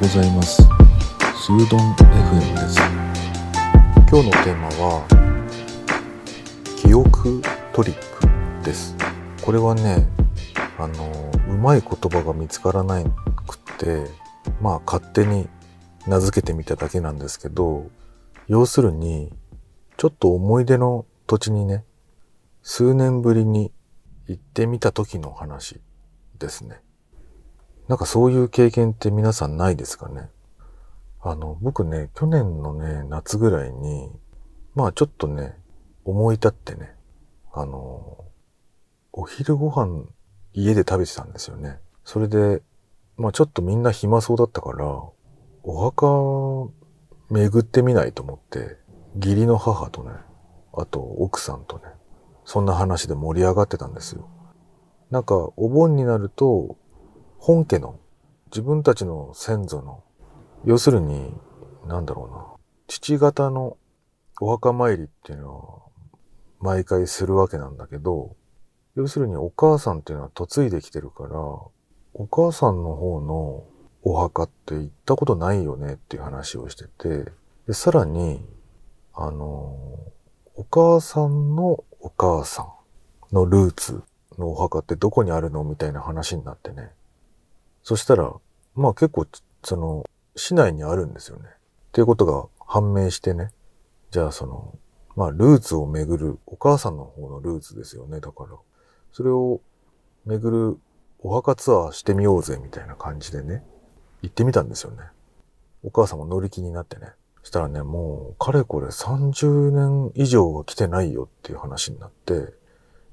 ございます。スードン FM です。今日のテーマは、記憶トリックです。これはね、あの、うまい言葉が見つからなくって、まあ勝手に名付けてみただけなんですけど、要するに、ちょっと思い出の土地にね、数年ぶりに行ってみた時の話ですね。なんかそういう経験って皆さんないですかね？あの、僕ね、去年のね、夏ぐらいに、まあちょっとね、思い立ってね、あの、お昼ご飯家で食べてたんですよね。それで、まあちょっとみんな暇そうだったから、お墓巡ってみないと思って、義理の母とね、あと奥さんとね、そんな話で盛り上がってたんですよ。なんかお盆になると、本家の自分たちの先祖の、要するに、なんだろうな、父方のお墓参りっていうのは毎回するわけなんだけど、要するにお母さんっていうのは嫁いできてるから、お母さんの方のお墓って行ったことないよねっていう話をしてて、でさらに、あの、お母さんのお母さんのルーツのお墓ってどこにあるのみたいな話になってね。そしたら、まあ結構、その、市内にあるんですよね。っていうことが判明してね。じゃあその、まあルーツをめぐる、お母さんの方のルーツですよね。だから、それをめぐるお墓ツアーしてみようぜみたいな感じでね、行ってみたんですよね。お母さんも乗り気になってね。したらね、もう、かれこれ30年以上は来てないよっていう話になって、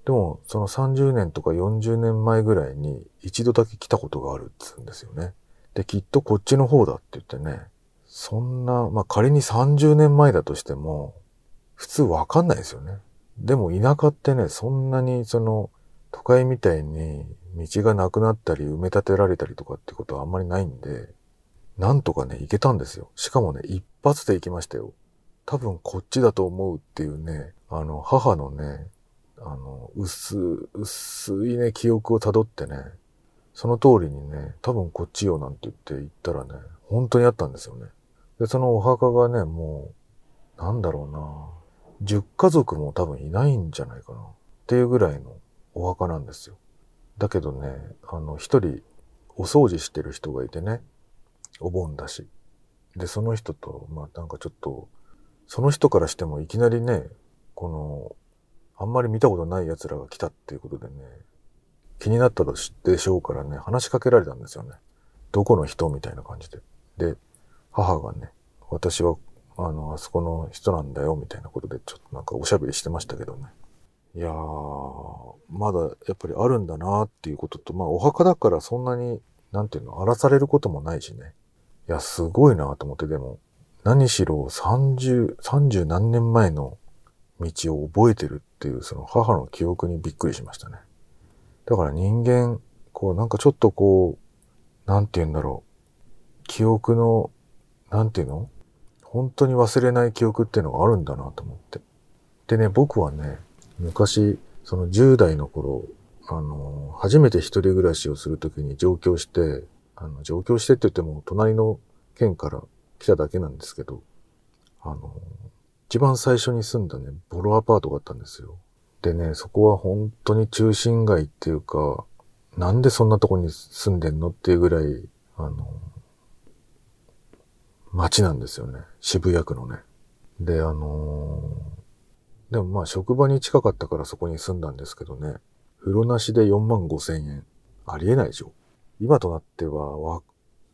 でも、その30年とか40年前ぐらいに一度だけ来たことがあるっつうんですよね。で、きっとこっちの方だって言ってね、そんな、まあ仮に30年前だとしても、普通わかんないですよね。でも田舎ってね、そんなにその、都会みたいに道がなくなったり埋め立てられたりとかってことはあんまりないんで、なんとかね、行けたんですよ。しかもね、一発で行きましたよ。多分こっちだと思うっていうね、あの、母のね、あの、薄、薄いね、記憶を辿ってね、その通りにね、多分こっちよなんて言って行ったらね、本当にあったんですよね。で、そのお墓がね、もう、なんだろうな、10家族も多分いないんじゃないかな。っていうぐらいのお墓なんですよ。だけどね、あの、一人、お掃除してる人がいてね、お盆だし。で、その人と、まあなんかちょっと、その人からしてもいきなりね、この、あんまり見たことない奴らが来たっていうことでね、気になったでしょうからね、話しかけられたんですよね。どこの人みたいな感じで。で、母がね、私は、あの、あそこの人なんだよ、みたいなことで、ちょっとなんかおしゃべりしてましたけどね。いやー、まだやっぱりあるんだなっていうことと、まあお墓だからそんなに、なんていうの、荒らされることもないしね。いや、すごいなと思って、でも、何しろ30、30何年前の道を覚えてるっていう、その母の記憶にびっくりしましたね。だから人間、こう、なんかちょっとこう、なんて言うんだろう。記憶の、なんていうの？本当に忘れない記憶っていうのがあるんだなと思って。でね、僕はね、昔、その10代の頃、あの、初めて一人暮らしをするときに上京して、あの、上京してって言っても、隣の県から来ただけなんですけど、あの、一番最初に住んだね、ボロアパートがあったんですよ。でね、そこは本当に中心街っていうか、なんでそんなとこに住んでんのっていうぐらい、あの、街なんですよね。渋谷区のね。で、あのーでもまあ職場に近かったからそこに住んだんですけどね。風呂なしで4万5千円。ありえないでしょ。今となっては、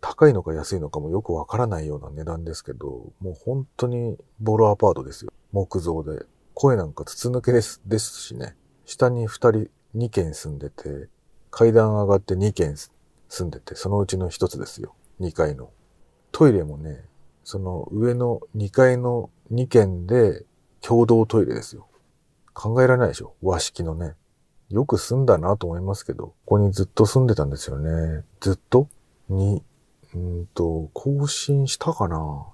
高いのか安いのかもよくわからないような値段ですけど、もう本当にボロアパートですよ。木造で。声なんか筒抜けです、ですしね。下に2人、2軒住んでて、階段上がって2軒住んでて、そのうちの1つですよ。2階の。トイレもね、その上の2階の2軒で共同トイレですよ。考えられないでしょ和式のね。よく住んだなと思いますけど、ここにずっと住んでたんですよね。ずっと？に、うんと、更新したかな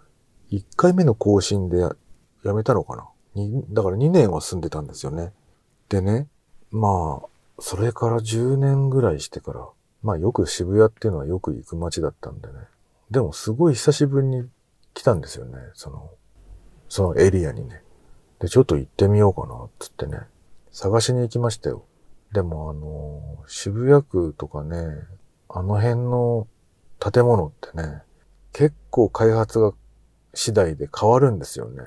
?1 回目の更新でやめたのかな？にだから2年は住んでたんですよね。でね、まあ、それから10年ぐらいしてから、まあよく渋谷っていうのはよく行く街だったんでね。でもすごい久しぶりに来たんですよね。その、そのエリアにね。で、ちょっと行ってみようかな、つってね。探しに行きましたよ。でもあの、渋谷区とかね、あの辺の建物ってね、結構開発が次第で変わるんですよね。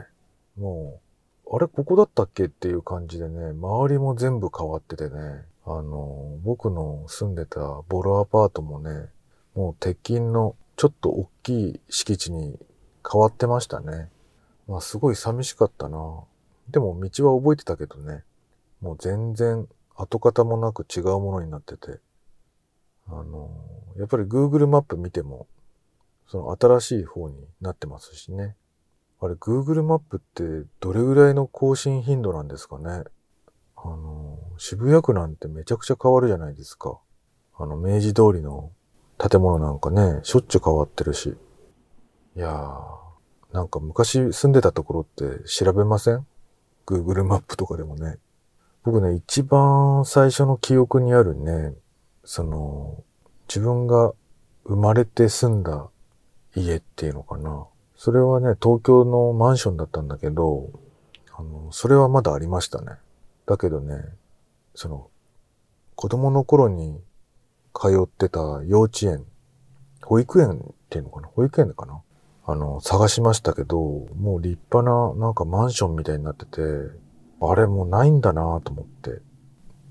もう、あれここだったっけっていう感じでね、周りも全部変わっててね、あの、僕の住んでたボロアパートもね、もう鉄筋のちょっと大きい敷地に変わってましたね。まあすごい寂しかったな。でも道は覚えてたけどね、もう全然跡形もなく違うものになってて、あの、やっぱり Google マップ見ても、その新しい方になってますしね。あれ、Google マップってどれぐらいの更新頻度なんですかね？あの、渋谷区なんてめちゃくちゃ変わるじゃないですか。あの、明治通りの建物なんかね、しょっちゅう変わってるし。いやー、なんか昔住んでたところって調べません ?Google マップとかでもね。僕ね、一番最初の記憶にあるね、その、自分が生まれて住んだ家っていうのかな。それはね、東京のマンションだったんだけど、あの、それはまだありましたね。だけどね、その、子供の頃に通ってた幼稚園、保育園っていうのかな？保育園かな？あの、探しましたけど、もう立派ななんかマンションみたいになってて、あれもうないんだなと思って、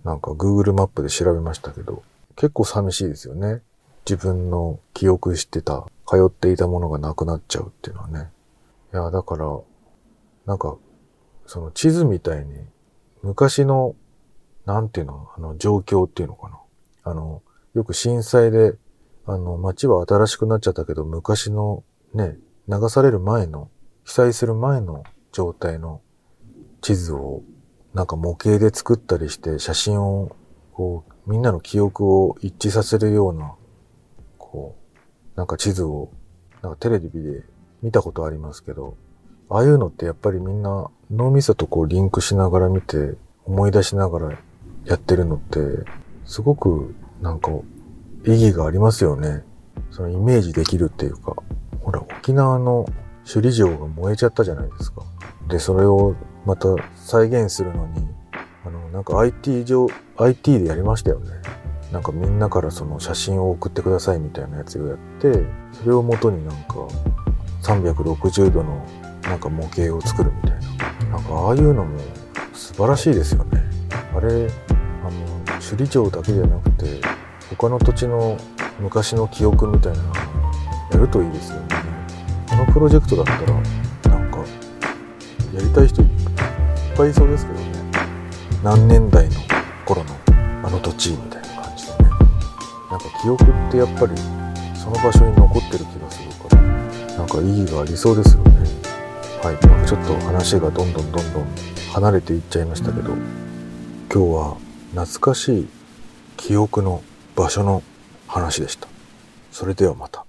なんか Google マップで調べましたけど、結構寂しいですよね。自分の記憶してた、通っていたものがなくなっちゃうっていうのはね。いや、だから、なんか、その地図みたいに、昔の、なんていうの、あの、状況っていうのかな。あの、よく震災で、あの、街は新しくなっちゃったけど、昔のね、流される前の、被災する前の状態の地図を、なんか模型で作ったりして、写真を、こう、みんなの記憶を一致させるような、こう、なんか地図を、なんかテレビで見たことありますけど、ああいうのってやっぱりみんな脳みそとこうリンクしながら見て、思い出しながらやってるのって、すごくなんか意義がありますよね。そのイメージできるっていうか。ほら、沖縄の首里城が燃えちゃったじゃないですか。で、それをまた再現するのに、なんか IT 上、IT でやりましたよね。なんかみんなからその写真を送ってくださいみたいなやつをやって、それをもとになんか360度のなんか模型を作るみたいな。なんかああいうのも素晴らしいですよね。あれ、あの、首里城だけじゃなくて、他の土地の昔の記憶みたいなのやるといいですよね。このプロジェクトだったら、なんか、やりたい人いっぱいいそうですけど。何年代の頃のあの土地みたいな感じでね。なんか記憶ってやっぱりその場所に残ってる気がするから、なんか意義がありそうですよね。はい。ちょっと話がどんどんどんどん離れていっちゃいましたけど、今日は懐かしい記憶の場所の話でした。それではまた。